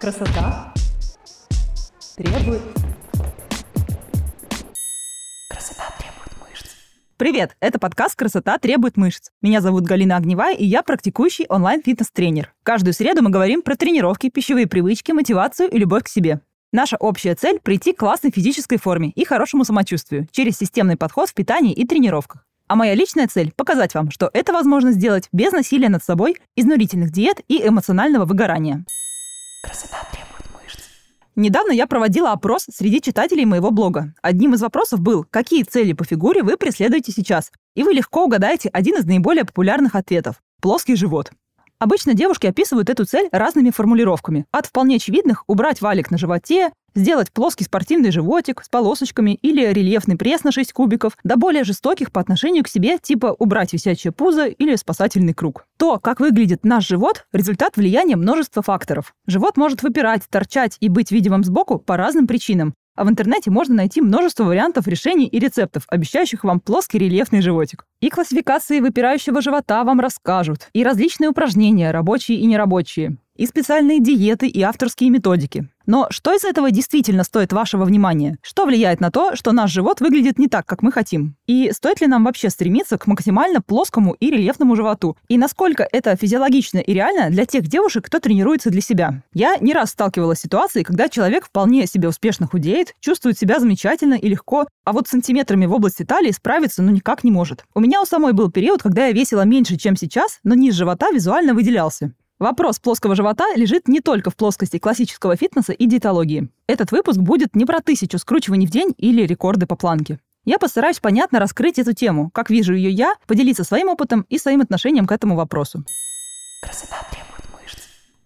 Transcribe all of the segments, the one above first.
Красота требует... Красота требует мышц. Привет! Это подкаст «Красота требует мышц». Меня зовут Галина Огневая, и я практикующий онлайн-фитнес-тренер. Каждую среду мы говорим про тренировки, пищевые привычки, мотивацию и любовь к себе. Наша общая цель – прийти к классной физической форме и хорошему самочувствию через системный подход в питании и тренировках. А моя личная цель – показать вам, что это возможно сделать без насилия над собой, изнурительных диет и эмоционального выгорания. Красота требует мышц. Недавно я проводила опрос среди читателей моего блога. Одним из вопросов был, какие цели по фигуре вы преследуете сейчас? И вы легко угадаете один из наиболее популярных ответов – плоский живот. Обычно девушки описывают эту цель разными формулировками. От вполне очевидных – убрать валик на животе, сделать плоский спортивный животик с полосочками или рельефный пресс на 6 кубиков, до более жестоких по отношению к себе, типа убрать висячее пузо или спасательный круг. То, как выглядит наш живот, результат влияния множества факторов. Живот может выпирать, торчать и быть видимым сбоку по разным причинам. А в интернете можно найти множество вариантов решений и рецептов, обещающих вам плоский рельефный животик. И классификации выпирающего живота вам расскажут, и различные упражнения, рабочие и нерабочие, и специальные диеты и авторские методики. Но что из этого действительно стоит вашего внимания? Что влияет на то, что наш живот выглядит не так, как мы хотим? И стоит ли нам вообще стремиться к максимально плоскому и рельефному животу? И насколько это физиологично и реально для тех девушек, кто тренируется для себя? Я не раз сталкивалась с ситуацией, когда человек вполне себе успешно худеет, чувствует себя замечательно и легко, а вот сантиметрами в области талии справиться ну никак не может. У меня у самой был период, когда я весила меньше, чем сейчас, но низ живота визуально выделялся. Вопрос плоского живота лежит не только в плоскости классического фитнеса и диетологии. Этот выпуск будет не про тысячу скручиваний в день или рекорды по планке. Я постараюсь понятно раскрыть эту тему, как вижу ее я, поделиться своим опытом и своим отношением к этому вопросу. Красота требует мышц.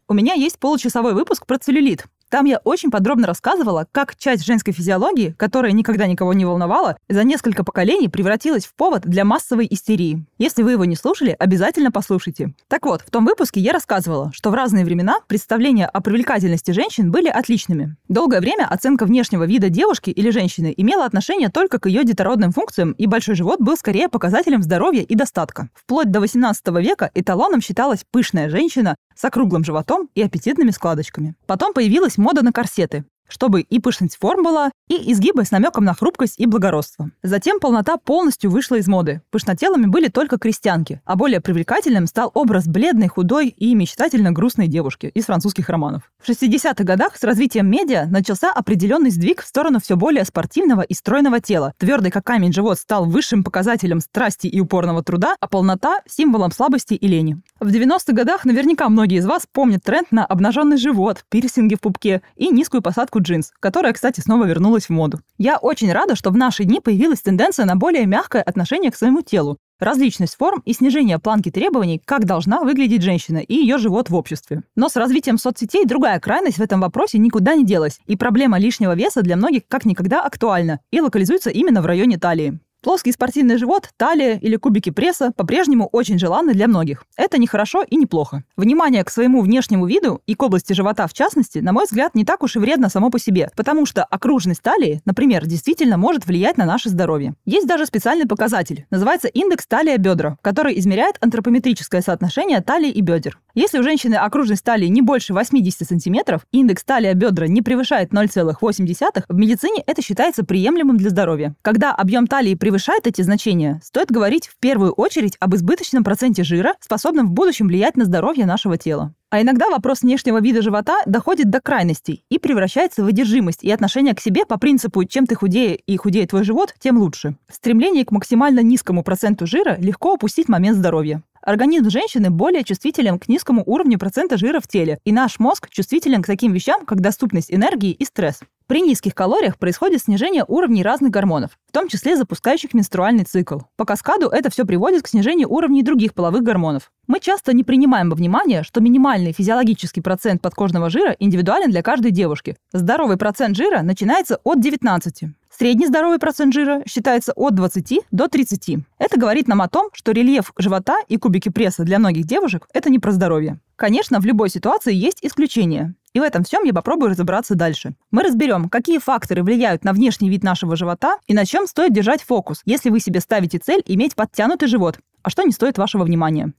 У меня есть получасовой выпуск про целлюлит. Там я очень подробно рассказывала, как часть женской физиологии, которая никогда никого не волновала, за несколько поколений превратилась в повод для массовой истерии. Если вы его не слушали, обязательно послушайте. Так вот, в том выпуске я рассказывала, что в разные времена представления о привлекательности женщин были отличными. Долгое время оценка внешнего вида девушки или женщины имела отношение только к ее детородным функциям, и большой живот был скорее показателем здоровья и достатка. Вплоть до 18 века эталоном считалась пышная женщина с округлым животом и аппетитными складочками. Потом появилась мода на корсеты чтобы и пышность форм была, и изгибы с намеком на хрупкость и благородство. Затем полнота полностью вышла из моды. Пышнотелыми были только крестьянки, а более привлекательным стал образ бледной, худой и мечтательно грустной девушки из французских романов. В 60-х годах с развитием медиа начался определенный сдвиг в сторону все более спортивного и стройного тела. Твердый как камень живот стал высшим показателем страсти и упорного труда, а полнота – символом слабости и лени. В 90-х годах наверняка многие из вас помнят тренд на обнаженный живот, пирсинги в пупке и низкую посадку джинс, которая, кстати, снова вернулась в моду. Я очень рада, что в наши дни появилась тенденция на более мягкое отношение к своему телу, различность форм и снижение планки требований, как должна выглядеть женщина и ее живот в обществе. Но с развитием соцсетей другая крайность в этом вопросе никуда не делась, и проблема лишнего веса для многих как никогда актуальна и локализуется именно в районе талии. Плоский спортивный живот, талия или кубики пресса по-прежнему очень желанны для многих. Это не хорошо и не плохо. Внимание к своему внешнему виду и к области живота в частности, на мой взгляд, не так уж и вредно само по себе, потому что окружность талии, например, действительно может влиять на наше здоровье. Есть даже специальный показатель, называется индекс талия-бедра, который измеряет антропометрическое соотношение талии и бедер. Если у женщины окружность талии не больше 80 см, индекс талия-бедра не превышает 0,8, в медицине это считается приемлемым для здоровья. Когда объем талии превышает превышает эти значения, стоит говорить в первую очередь об избыточном проценте жира, способном в будущем влиять на здоровье нашего тела. А иногда вопрос внешнего вида живота доходит до крайностей и превращается в одержимость и отношение к себе по принципу «чем ты худее и худее твой живот, тем лучше». В стремлении к максимально низкому проценту жира легко упустить момент здоровья. Организм женщины более чувствителен к низкому уровню процента жира в теле, и наш мозг чувствителен к таким вещам, как доступность энергии и стресс. При низких калориях происходит снижение уровней разных гормонов, в том числе запускающих менструальный цикл. По каскаду это все приводит к снижению уровней других половых гормонов. Мы часто не принимаем во внимание, что минимальный физиологический процент подкожного жира индивидуален для каждой девушки. Здоровый процент жира начинается от 19. Средний здоровый процент жира считается от 20 до 30. Это говорит нам о том, что рельеф живота и кубики пресса для многих девушек – это не про здоровье. Конечно, в любой ситуации есть исключения. И в этом всем я попробую разобраться дальше. Мы разберем, какие факторы влияют на внешний вид нашего живота и на чем стоит держать фокус, если вы себе ставите цель иметь подтянутый живот, а что не стоит вашего внимания.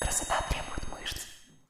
Красота требует.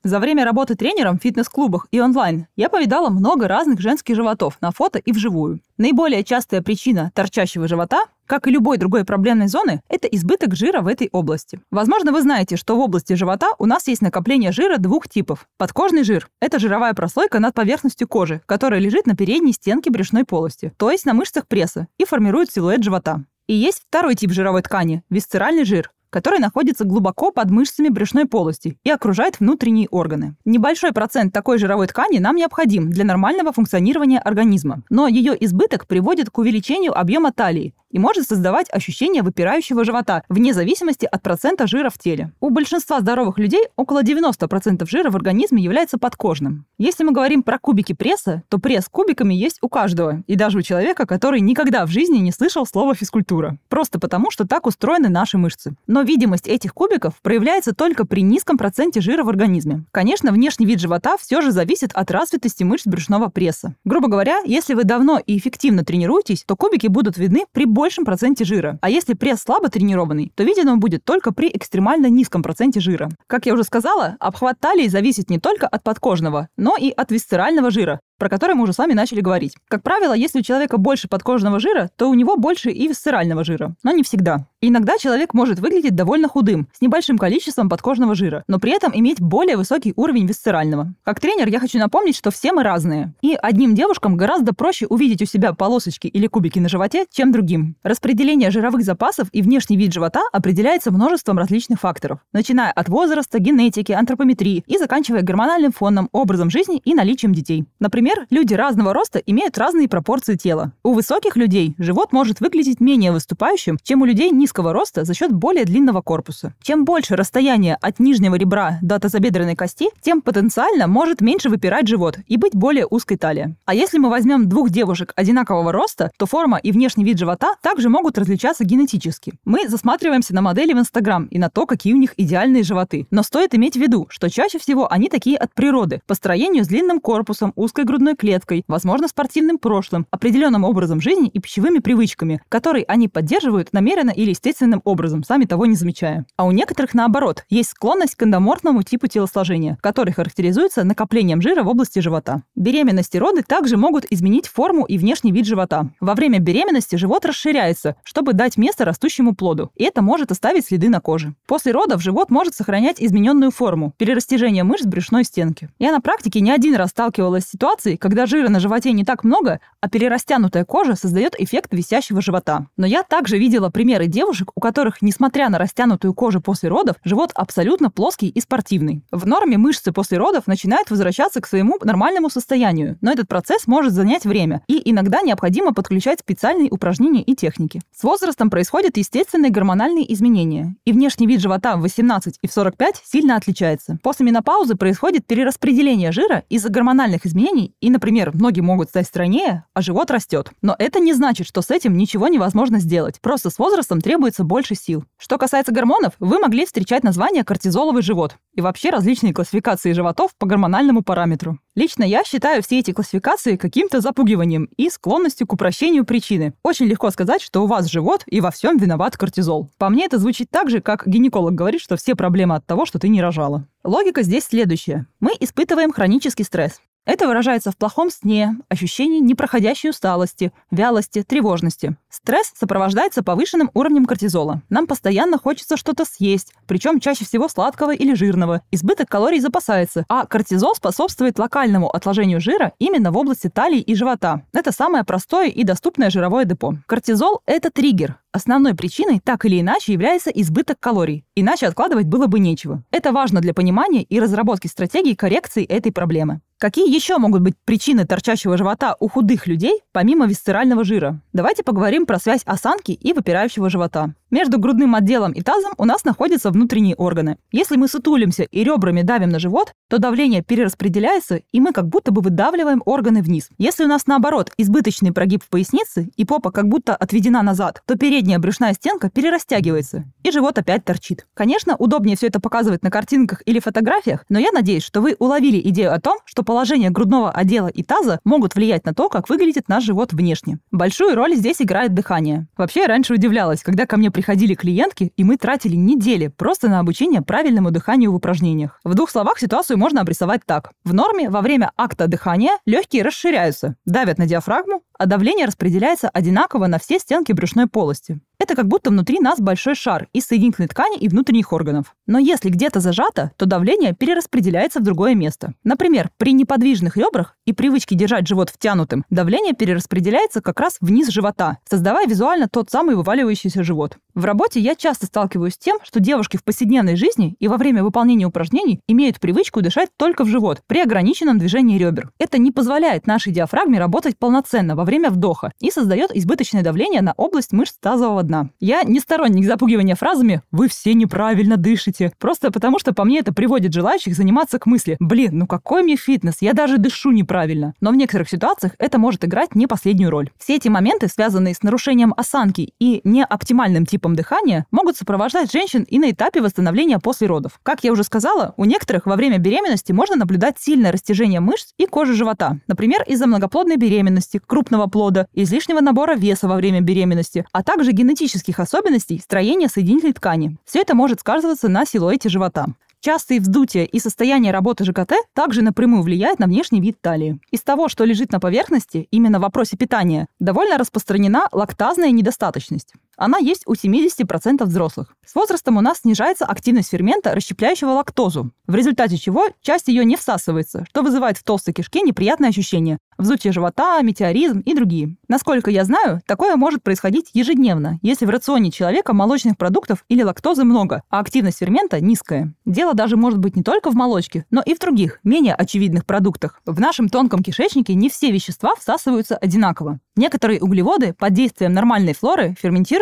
За время работы тренером в фитнес-клубах и онлайн я повидала много разных женских животов на фото и вживую. Наиболее частая причина торчащего живота как и любой другой проблемной зоны, это избыток жира в этой области. Возможно, вы знаете, что в области живота у нас есть накопление жира двух типов. Подкожный жир – это жировая прослойка над поверхностью кожи, которая лежит на передней стенке брюшной полости, то есть на мышцах пресса, и формирует силуэт живота. И есть второй тип жировой ткани – висцеральный жир который находится глубоко под мышцами брюшной полости и окружает внутренние органы. Небольшой процент такой жировой ткани нам необходим для нормального функционирования организма, но ее избыток приводит к увеличению объема талии и может создавать ощущение выпирающего живота, вне зависимости от процента жира в теле. У большинства здоровых людей около 90% жира в организме является подкожным. Если мы говорим про кубики пресса, то пресс кубиками есть у каждого, и даже у человека, который никогда в жизни не слышал слова физкультура. Просто потому, что так устроены наши мышцы. Но видимость этих кубиков проявляется только при низком проценте жира в организме. Конечно, внешний вид живота все же зависит от развитости мышц брюшного пресса. Грубо говоря, если вы давно и эффективно тренируетесь, то кубики будут видны при большем проценте жира. А если пресс слабо тренированный, то виден он будет только при экстремально низком проценте жира. Как я уже сказала, обхват талии зависит не только от подкожного, но и от висцерального жира, про который мы уже с вами начали говорить. Как правило, если у человека больше подкожного жира, то у него больше и висцерального жира, но не всегда. Иногда человек может выглядеть довольно худым, с небольшим количеством подкожного жира, но при этом иметь более высокий уровень висцерального. Как тренер я хочу напомнить, что все мы разные. И одним девушкам гораздо проще увидеть у себя полосочки или кубики на животе, чем другим. Распределение жировых запасов и внешний вид живота определяется множеством различных факторов, начиная от возраста, генетики, антропометрии и заканчивая гормональным фоном, образом жизни и наличием детей. Например, Например, люди разного роста имеют разные пропорции тела. У высоких людей живот может выглядеть менее выступающим, чем у людей низкого роста за счет более длинного корпуса. Чем больше расстояние от нижнего ребра до тазобедренной кости, тем потенциально может меньше выпирать живот и быть более узкой талия. А если мы возьмем двух девушек одинакового роста, то форма и внешний вид живота также могут различаться генетически. Мы засматриваемся на модели в Инстаграм и на то, какие у них идеальные животы. Но стоит иметь в виду, что чаще всего они такие от природы, по строению с длинным корпусом, узкой грудной клеткой, возможно, спортивным прошлым, определенным образом жизни и пищевыми привычками, которые они поддерживают намеренно или естественным образом, сами того не замечая. А у некоторых, наоборот, есть склонность к эндоморфному типу телосложения, который характеризуется накоплением жира в области живота. Беременность и роды также могут изменить форму и внешний вид живота. Во время беременности живот расширяется, чтобы дать место растущему плоду, и это может оставить следы на коже. После родов живот может сохранять измененную форму, перерастяжение мышц брюшной стенки. Я на практике не один раз сталкивалась с ситуацией, ситуации, когда жира на животе не так много, а перерастянутая кожа создает эффект висящего живота. Но я также видела примеры девушек, у которых, несмотря на растянутую кожу после родов, живот абсолютно плоский и спортивный. В норме мышцы после родов начинают возвращаться к своему нормальному состоянию, но этот процесс может занять время, и иногда необходимо подключать специальные упражнения и техники. С возрастом происходят естественные гормональные изменения, и внешний вид живота в 18 и в 45 сильно отличается. После менопаузы происходит перераспределение жира из-за гормональных изменений и, например, ноги могут стать стройнее, а живот растет. Но это не значит, что с этим ничего невозможно сделать. Просто с возрастом требуется больше сил. Что касается гормонов, вы могли встречать название кортизоловый живот и вообще различные классификации животов по гормональному параметру. Лично я считаю все эти классификации каким-то запугиванием и склонностью к упрощению причины. Очень легко сказать, что у вас живот и во всем виноват кортизол. По мне это звучит так же, как гинеколог говорит, что все проблемы от того, что ты не рожала. Логика здесь следующая. Мы испытываем хронический стресс. Это выражается в плохом сне, ощущении непроходящей усталости, вялости, тревожности. Стресс сопровождается повышенным уровнем кортизола. Нам постоянно хочется что-то съесть, причем чаще всего сладкого или жирного. Избыток калорий запасается, а кортизол способствует локальному отложению жира именно в области талии и живота. Это самое простое и доступное жировое депо. Кортизол – это триггер, Основной причиной так или иначе является избыток калорий, иначе откладывать было бы нечего. Это важно для понимания и разработки стратегии коррекции этой проблемы. Какие еще могут быть причины торчащего живота у худых людей, помимо висцерального жира? Давайте поговорим про связь осанки и выпирающего живота. Между грудным отделом и тазом у нас находятся внутренние органы. Если мы сутулимся и ребрами давим на живот, то давление перераспределяется, и мы как будто бы выдавливаем органы вниз. Если у нас наоборот избыточный прогиб в пояснице и попа как будто отведена назад, то передняя брюшная стенка перерастягивается, и живот опять торчит. Конечно, удобнее все это показывать на картинках или фотографиях, но я надеюсь, что вы уловили идею о том, что положение грудного отдела и таза могут влиять на то, как выглядит наш живот внешне. Большую роль здесь играет дыхание. Вообще, я раньше удивлялась, когда ко мне приходили клиентки, и мы тратили недели просто на обучение правильному дыханию в упражнениях. В двух словах ситуацию можно обрисовать так. В норме во время акта дыхания легкие расширяются, давят на диафрагму, а давление распределяется одинаково на все стенки брюшной полости. Это как будто внутри нас большой шар из соединительной ткани и внутренних органов. Но если где-то зажато, то давление перераспределяется в другое место. Например, при неподвижных ребрах и привычке держать живот втянутым, давление перераспределяется как раз вниз живота, создавая визуально тот самый вываливающийся живот. В работе я часто сталкиваюсь с тем, что девушки в повседневной жизни и во время выполнения упражнений имеют привычку дышать только в живот при ограниченном движении ребер. Это не позволяет нашей диафрагме работать полноценно во время вдоха и создает избыточное давление на область мышц тазового дна. Я не сторонник запугивания фразами «Вы все неправильно дышите», просто потому что по мне это приводит желающих заниматься к мысли «Блин, ну какой мне фитнес, я даже дышу неправильно». Но в некоторых ситуациях это может играть не последнюю роль. Все эти моменты, связанные с нарушением осанки и неоптимальным типом дыхания, могут сопровождать женщин и на этапе восстановления после родов. Как я уже сказала, у некоторых во время беременности можно наблюдать сильное растяжение мышц и кожи живота, например, из-за многоплодной беременности, крупного плода, излишнего набора веса во время беременности, а также генетических особенностей строения соединительной ткани. Все это может сказываться на силуэте живота. Частые вздутия и состояние работы ЖКТ также напрямую влияют на внешний вид талии. Из того, что лежит на поверхности, именно в вопросе питания, довольно распространена лактазная недостаточность. Она есть у 70% взрослых. С возрастом у нас снижается активность фермента, расщепляющего лактозу, в результате чего часть ее не всасывается, что вызывает в толстой кишке неприятные ощущения, вздутие живота, метеоризм и другие. Насколько я знаю, такое может происходить ежедневно, если в рационе человека молочных продуктов или лактозы много, а активность фермента низкая. Дело даже может быть не только в молочке, но и в других, менее очевидных продуктах. В нашем тонком кишечнике не все вещества всасываются одинаково. Некоторые углеводы под действием нормальной флоры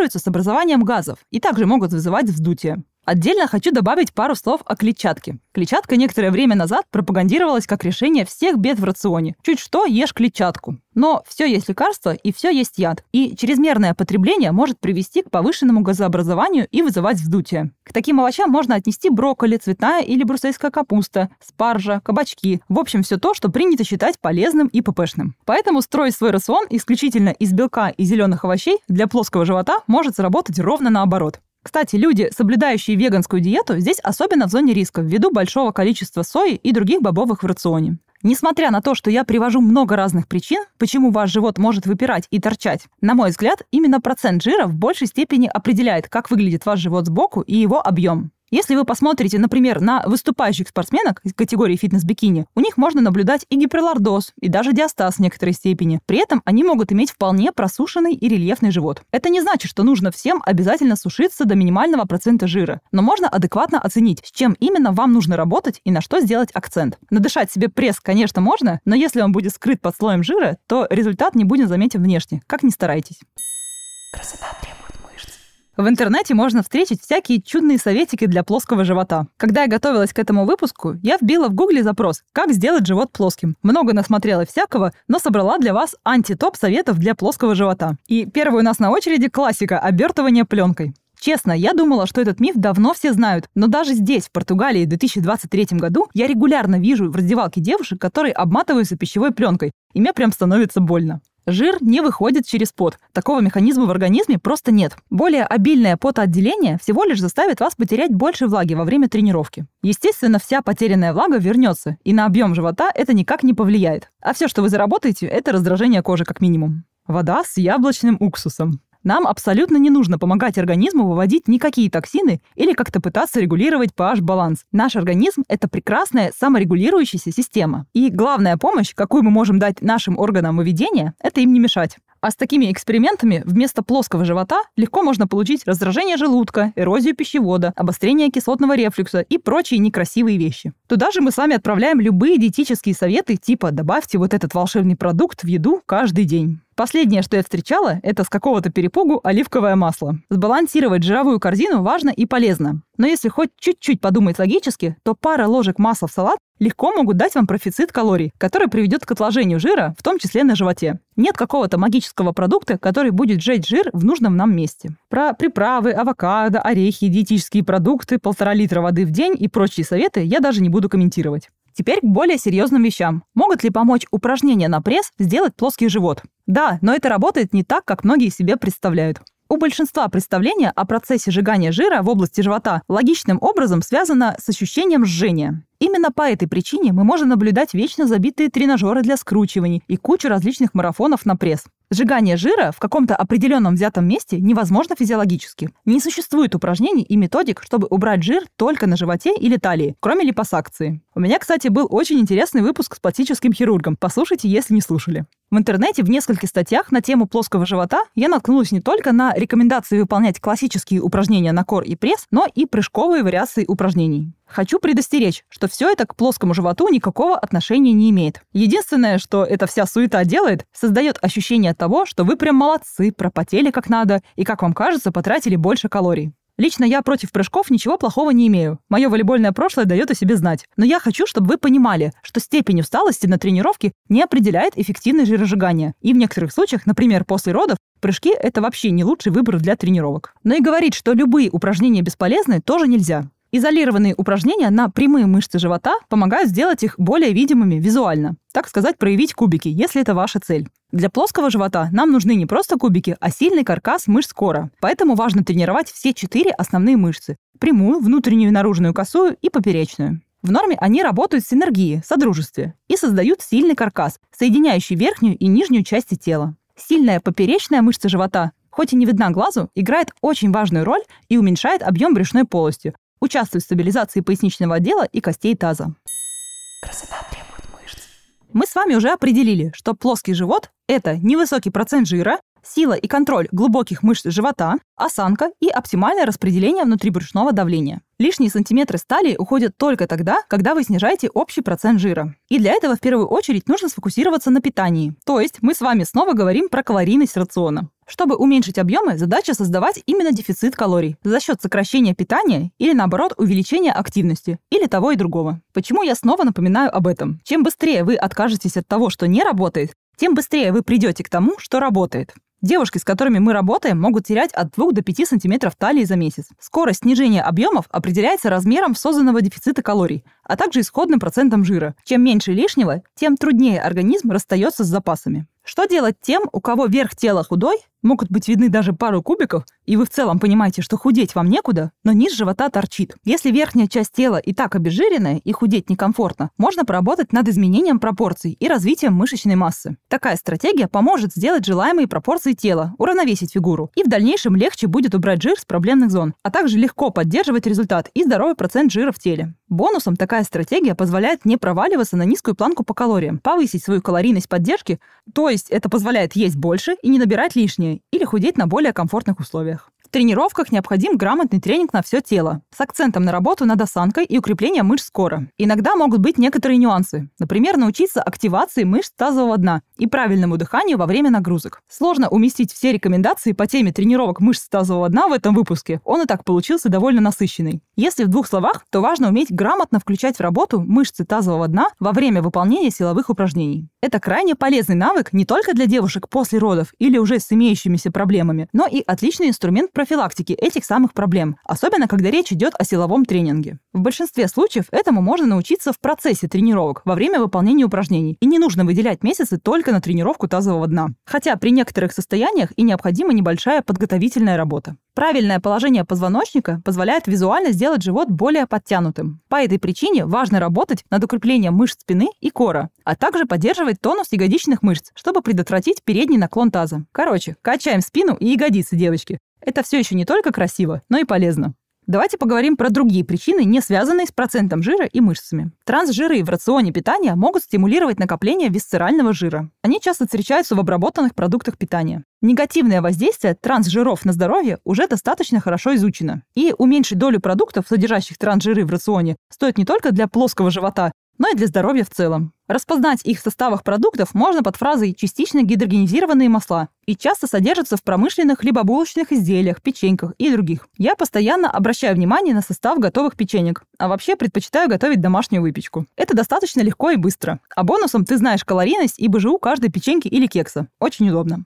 ферментируются с образованием газов и также могут вызывать вздутие. Отдельно хочу добавить пару слов о клетчатке. Клетчатка некоторое время назад пропагандировалась как решение всех бед в рационе. Чуть что, ешь клетчатку. Но все есть лекарство и все есть яд. И чрезмерное потребление может привести к повышенному газообразованию и вызывать вздутие. К таким овощам можно отнести брокколи, цветная или брусельская капуста, спаржа, кабачки. В общем, все то, что принято считать полезным и ППшным. Поэтому строить свой рацион исключительно из белка и зеленых овощей для плоского живота может сработать ровно наоборот. Кстати, люди, соблюдающие веганскую диету, здесь особенно в зоне риска ввиду большого количества сои и других бобовых в рационе. Несмотря на то, что я привожу много разных причин, почему ваш живот может выпирать и торчать, на мой взгляд, именно процент жира в большей степени определяет, как выглядит ваш живот сбоку и его объем. Если вы посмотрите, например, на выступающих спортсменок из категории фитнес-бикини, у них можно наблюдать и гиперлордоз, и даже диастаз в некоторой степени. При этом они могут иметь вполне просушенный и рельефный живот. Это не значит, что нужно всем обязательно сушиться до минимального процента жира, но можно адекватно оценить, с чем именно вам нужно работать и на что сделать акцент. Надышать себе пресс, конечно, можно, но если он будет скрыт под слоем жира, то результат не будет заметен внешне, как ни старайтесь. Красота требует в интернете можно встретить всякие чудные советики для плоского живота. Когда я готовилась к этому выпуску, я вбила в гугле запрос «Как сделать живот плоским?». Много насмотрела всякого, но собрала для вас антитоп советов для плоского живота. И первый у нас на очереди классика – обертывание пленкой. Честно, я думала, что этот миф давно все знают, но даже здесь, в Португалии, в 2023 году, я регулярно вижу в раздевалке девушек, которые обматываются пищевой пленкой, и мне прям становится больно. Жир не выходит через пот. Такого механизма в организме просто нет. Более обильное потоотделение всего лишь заставит вас потерять больше влаги во время тренировки. Естественно, вся потерянная влага вернется, и на объем живота это никак не повлияет. А все, что вы заработаете, это раздражение кожи как минимум. Вода с яблочным уксусом. Нам абсолютно не нужно помогать организму выводить никакие токсины или как-то пытаться регулировать pH-баланс. Наш организм – это прекрасная саморегулирующаяся система. И главная помощь, какую мы можем дать нашим органам выведения, это им не мешать. А с такими экспериментами вместо плоского живота легко можно получить раздражение желудка, эрозию пищевода, обострение кислотного рефлюкса и прочие некрасивые вещи. Туда же мы сами отправляем любые диетические советы типа «добавьте вот этот волшебный продукт в еду каждый день». Последнее, что я встречала, это с какого-то перепугу оливковое масло. Сбалансировать жировую корзину важно и полезно. Но если хоть чуть-чуть подумать логически, то пара ложек масла в салат легко могут дать вам профицит калорий, который приведет к отложению жира, в том числе на животе. Нет какого-то магического продукта, который будет сжечь жир в нужном нам месте. Про приправы, авокадо, орехи, диетические продукты, полтора литра воды в день и прочие советы я даже не буду комментировать. Теперь к более серьезным вещам. Могут ли помочь упражнения на пресс сделать плоский живот? Да, но это работает не так, как многие себе представляют. У большинства представление о процессе сжигания жира в области живота логичным образом связано с ощущением жжения. Именно по этой причине мы можем наблюдать вечно забитые тренажеры для скручиваний и кучу различных марафонов на пресс. Сжигание жира в каком-то определенном взятом месте невозможно физиологически. Не существует упражнений и методик, чтобы убрать жир только на животе или талии, кроме липосакции. У меня, кстати, был очень интересный выпуск с пластическим хирургом. Послушайте, если не слушали. В интернете в нескольких статьях на тему плоского живота я наткнулась не только на рекомендации выполнять классические упражнения на кор и пресс, но и прыжковые вариации упражнений. Хочу предостеречь, что все это к плоскому животу никакого отношения не имеет. Единственное, что эта вся суета делает, создает ощущение того, что вы прям молодцы, пропотели как надо и, как вам кажется, потратили больше калорий. Лично я против прыжков ничего плохого не имею. Мое волейбольное прошлое дает о себе знать. Но я хочу, чтобы вы понимали, что степень усталости на тренировке не определяет эффективность жиросжигания. И в некоторых случаях, например, после родов, прыжки – это вообще не лучший выбор для тренировок. Но и говорить, что любые упражнения бесполезны, тоже нельзя. Изолированные упражнения на прямые мышцы живота помогают сделать их более видимыми визуально. Так сказать, проявить кубики, если это ваша цель. Для плоского живота нам нужны не просто кубики, а сильный каркас мышц кора. Поэтому важно тренировать все четыре основные мышцы – прямую, внутреннюю и наружную косую и поперечную. В норме они работают в синергии, содружестве и создают сильный каркас, соединяющий верхнюю и нижнюю части тела. Сильная поперечная мышца живота, хоть и не видна глазу, играет очень важную роль и уменьшает объем брюшной полости, участвует в стабилизации поясничного отдела и костей таза. Красота требует мышц. Мы с вами уже определили, что плоский живот – это невысокий процент жира, сила и контроль глубоких мышц живота, осанка и оптимальное распределение внутрибрюшного давления. Лишние сантиметры стали уходят только тогда, когда вы снижаете общий процент жира. И для этого в первую очередь нужно сфокусироваться на питании. То есть мы с вами снова говорим про калорийность рациона. Чтобы уменьшить объемы, задача создавать именно дефицит калорий за счет сокращения питания или, наоборот, увеличения активности, или того и другого. Почему я снова напоминаю об этом? Чем быстрее вы откажетесь от того, что не работает, тем быстрее вы придете к тому, что работает. Девушки, с которыми мы работаем, могут терять от 2 до 5 сантиметров талии за месяц. Скорость снижения объемов определяется размером созданного дефицита калорий, а также исходным процентом жира. Чем меньше лишнего, тем труднее организм расстается с запасами. Что делать тем, у кого верх тела худой, могут быть видны даже пару кубиков, и вы в целом понимаете, что худеть вам некуда, но низ живота торчит. Если верхняя часть тела и так обезжиренная и худеть некомфортно, можно поработать над изменением пропорций и развитием мышечной массы. Такая стратегия поможет сделать желаемые пропорции тела, уравновесить фигуру, и в дальнейшем легче будет убрать жир с проблемных зон, а также легко поддерживать результат и здоровый процент жира в теле. Бонусом такая стратегия позволяет не проваливаться на низкую планку по калориям, повысить свою калорийность поддержки, то есть это позволяет есть больше и не набирать лишнее, или худеть на более комфортных условиях тренировках необходим грамотный тренинг на все тело, с акцентом на работу над осанкой и укреплением мышц скоро. Иногда могут быть некоторые нюансы. Например, научиться активации мышц тазового дна и правильному дыханию во время нагрузок. Сложно уместить все рекомендации по теме тренировок мышц тазового дна в этом выпуске. Он и так получился довольно насыщенный. Если в двух словах, то важно уметь грамотно включать в работу мышцы тазового дна во время выполнения силовых упражнений. Это крайне полезный навык не только для девушек после родов или уже с имеющимися проблемами, но и отличный инструмент профилактики этих самых проблем, особенно когда речь идет о силовом тренинге. В большинстве случаев этому можно научиться в процессе тренировок, во время выполнения упражнений, и не нужно выделять месяцы только на тренировку тазового дна. Хотя при некоторых состояниях и необходима небольшая подготовительная работа. Правильное положение позвоночника позволяет визуально сделать живот более подтянутым. По этой причине важно работать над укреплением мышц спины и кора, а также поддерживать тонус ягодичных мышц, чтобы предотвратить передний наклон таза. Короче, качаем спину и ягодицы, девочки. Это все еще не только красиво, но и полезно. Давайте поговорим про другие причины, не связанные с процентом жира и мышцами. Трансжиры в рационе питания могут стимулировать накопление висцерального жира. Они часто встречаются в обработанных продуктах питания. Негативное воздействие трансжиров на здоровье уже достаточно хорошо изучено. И уменьшить долю продуктов, содержащих трансжиры в рационе, стоит не только для плоского живота, но и для здоровья в целом. Распознать их в составах продуктов можно под фразой «частично гидрогенизированные масла» и часто содержатся в промышленных хлебобулочных изделиях, печеньках и других. Я постоянно обращаю внимание на состав готовых печенек, а вообще предпочитаю готовить домашнюю выпечку. Это достаточно легко и быстро. А бонусом ты знаешь калорийность и БЖУ каждой печеньки или кекса. Очень удобно.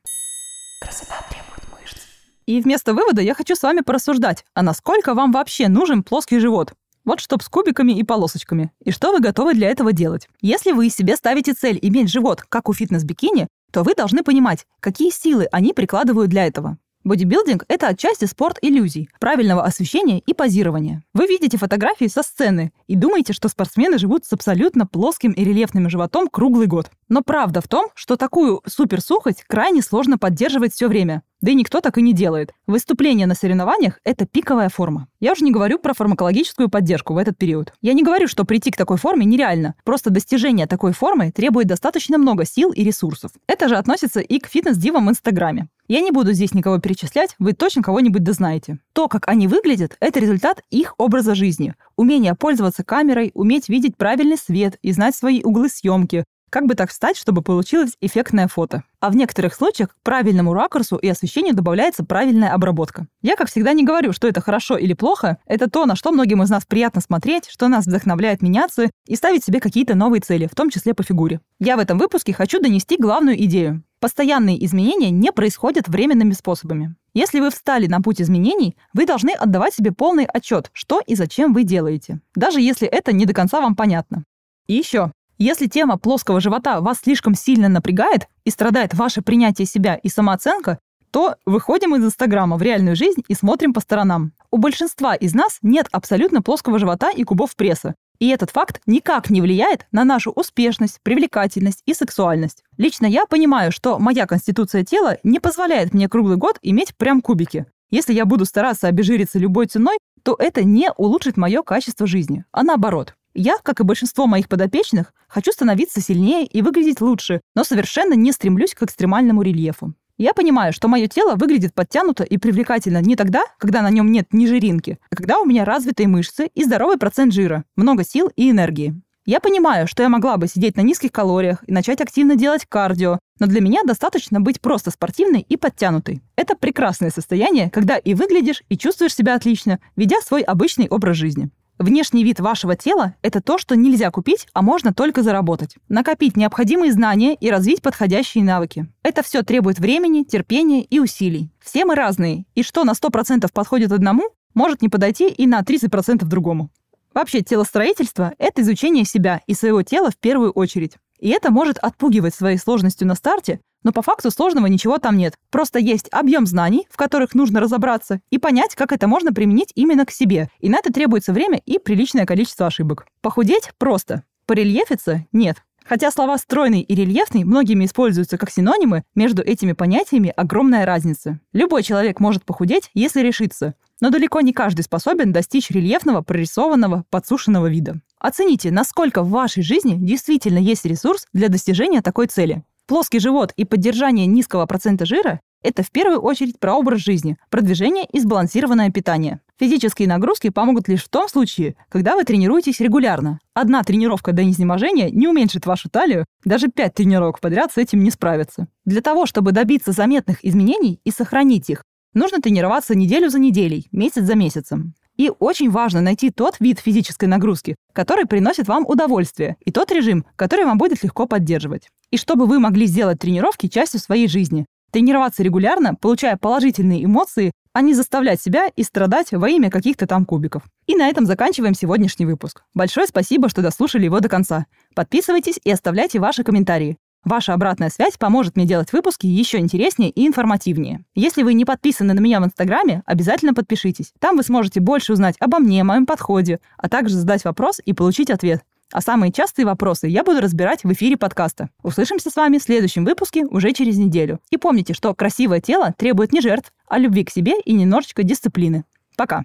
Красота требует мышц. И вместо вывода я хочу с вами порассуждать, а насколько вам вообще нужен плоский живот? Вот чтоб с кубиками и полосочками. И что вы готовы для этого делать? Если вы себе ставите цель иметь живот, как у фитнес-бикини, то вы должны понимать, какие силы они прикладывают для этого. Бодибилдинг – это отчасти спорт иллюзий, правильного освещения и позирования. Вы видите фотографии со сцены и думаете, что спортсмены живут с абсолютно плоским и рельефным животом круглый год. Но правда в том, что такую суперсухость крайне сложно поддерживать все время. Да и никто так и не делает. Выступление на соревнованиях – это пиковая форма. Я уже не говорю про фармакологическую поддержку в этот период. Я не говорю, что прийти к такой форме нереально. Просто достижение такой формы требует достаточно много сил и ресурсов. Это же относится и к фитнес-дивам в Инстаграме. Я не буду здесь никого перечислять, вы точно кого-нибудь дознаете. То, как они выглядят, это результат их образа жизни. Умение пользоваться камерой, уметь видеть правильный свет и знать свои углы съемки, как бы так встать, чтобы получилось эффектное фото? А в некоторых случаях к правильному ракурсу и освещению добавляется правильная обработка. Я, как всегда, не говорю, что это хорошо или плохо. Это то, на что многим из нас приятно смотреть, что нас вдохновляет меняться и ставить себе какие-то новые цели, в том числе по фигуре. Я в этом выпуске хочу донести главную идею. Постоянные изменения не происходят временными способами. Если вы встали на путь изменений, вы должны отдавать себе полный отчет, что и зачем вы делаете, даже если это не до конца вам понятно. И еще, если тема плоского живота вас слишком сильно напрягает и страдает ваше принятие себя и самооценка, то выходим из Инстаграма в реальную жизнь и смотрим по сторонам. У большинства из нас нет абсолютно плоского живота и кубов пресса. И этот факт никак не влияет на нашу успешность, привлекательность и сексуальность. Лично я понимаю, что моя конституция тела не позволяет мне круглый год иметь прям кубики. Если я буду стараться обезжириться любой ценой, то это не улучшит мое качество жизни, а наоборот. Я, как и большинство моих подопечных, хочу становиться сильнее и выглядеть лучше, но совершенно не стремлюсь к экстремальному рельефу. Я понимаю, что мое тело выглядит подтянуто и привлекательно не тогда, когда на нем нет ни жиринки, а когда у меня развитые мышцы и здоровый процент жира, много сил и энергии. Я понимаю, что я могла бы сидеть на низких калориях и начать активно делать кардио, но для меня достаточно быть просто спортивной и подтянутой. Это прекрасное состояние, когда и выглядишь, и чувствуешь себя отлично, ведя свой обычный образ жизни. Внешний вид вашего тела – это то, что нельзя купить, а можно только заработать. Накопить необходимые знания и развить подходящие навыки. Это все требует времени, терпения и усилий. Все мы разные, и что на 100% подходит одному, может не подойти и на 30% другому. Вообще, телостроительство – это изучение себя и своего тела в первую очередь. И это может отпугивать своей сложностью на старте, но по факту сложного ничего там нет. Просто есть объем знаний, в которых нужно разобраться, и понять, как это можно применить именно к себе. И на это требуется время и приличное количество ошибок. Похудеть просто. Порельефиться – нет. Хотя слова «стройный» и «рельефный» многими используются как синонимы, между этими понятиями огромная разница. Любой человек может похудеть, если решится, но далеко не каждый способен достичь рельефного, прорисованного, подсушенного вида. Оцените, насколько в вашей жизни действительно есть ресурс для достижения такой цели. Плоский живот и поддержание низкого процента жира – это в первую очередь про образ жизни, продвижение и сбалансированное питание. Физические нагрузки помогут лишь в том случае, когда вы тренируетесь регулярно. Одна тренировка до изнеможения не уменьшит вашу талию, даже пять тренировок подряд с этим не справятся. Для того, чтобы добиться заметных изменений и сохранить их, нужно тренироваться неделю за неделей, месяц за месяцем. И очень важно найти тот вид физической нагрузки, который приносит вам удовольствие, и тот режим, который вам будет легко поддерживать. И чтобы вы могли сделать тренировки частью своей жизни. Тренироваться регулярно, получая положительные эмоции, а не заставлять себя и страдать во имя каких-то там кубиков. И на этом заканчиваем сегодняшний выпуск. Большое спасибо, что дослушали его до конца. Подписывайтесь и оставляйте ваши комментарии. Ваша обратная связь поможет мне делать выпуски еще интереснее и информативнее. Если вы не подписаны на меня в Инстаграме, обязательно подпишитесь. Там вы сможете больше узнать обо мне, моем подходе, а также задать вопрос и получить ответ. А самые частые вопросы я буду разбирать в эфире подкаста. Услышимся с вами в следующем выпуске уже через неделю. И помните, что красивое тело требует не жертв, а любви к себе и немножечко дисциплины. Пока.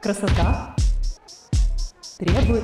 Красота требует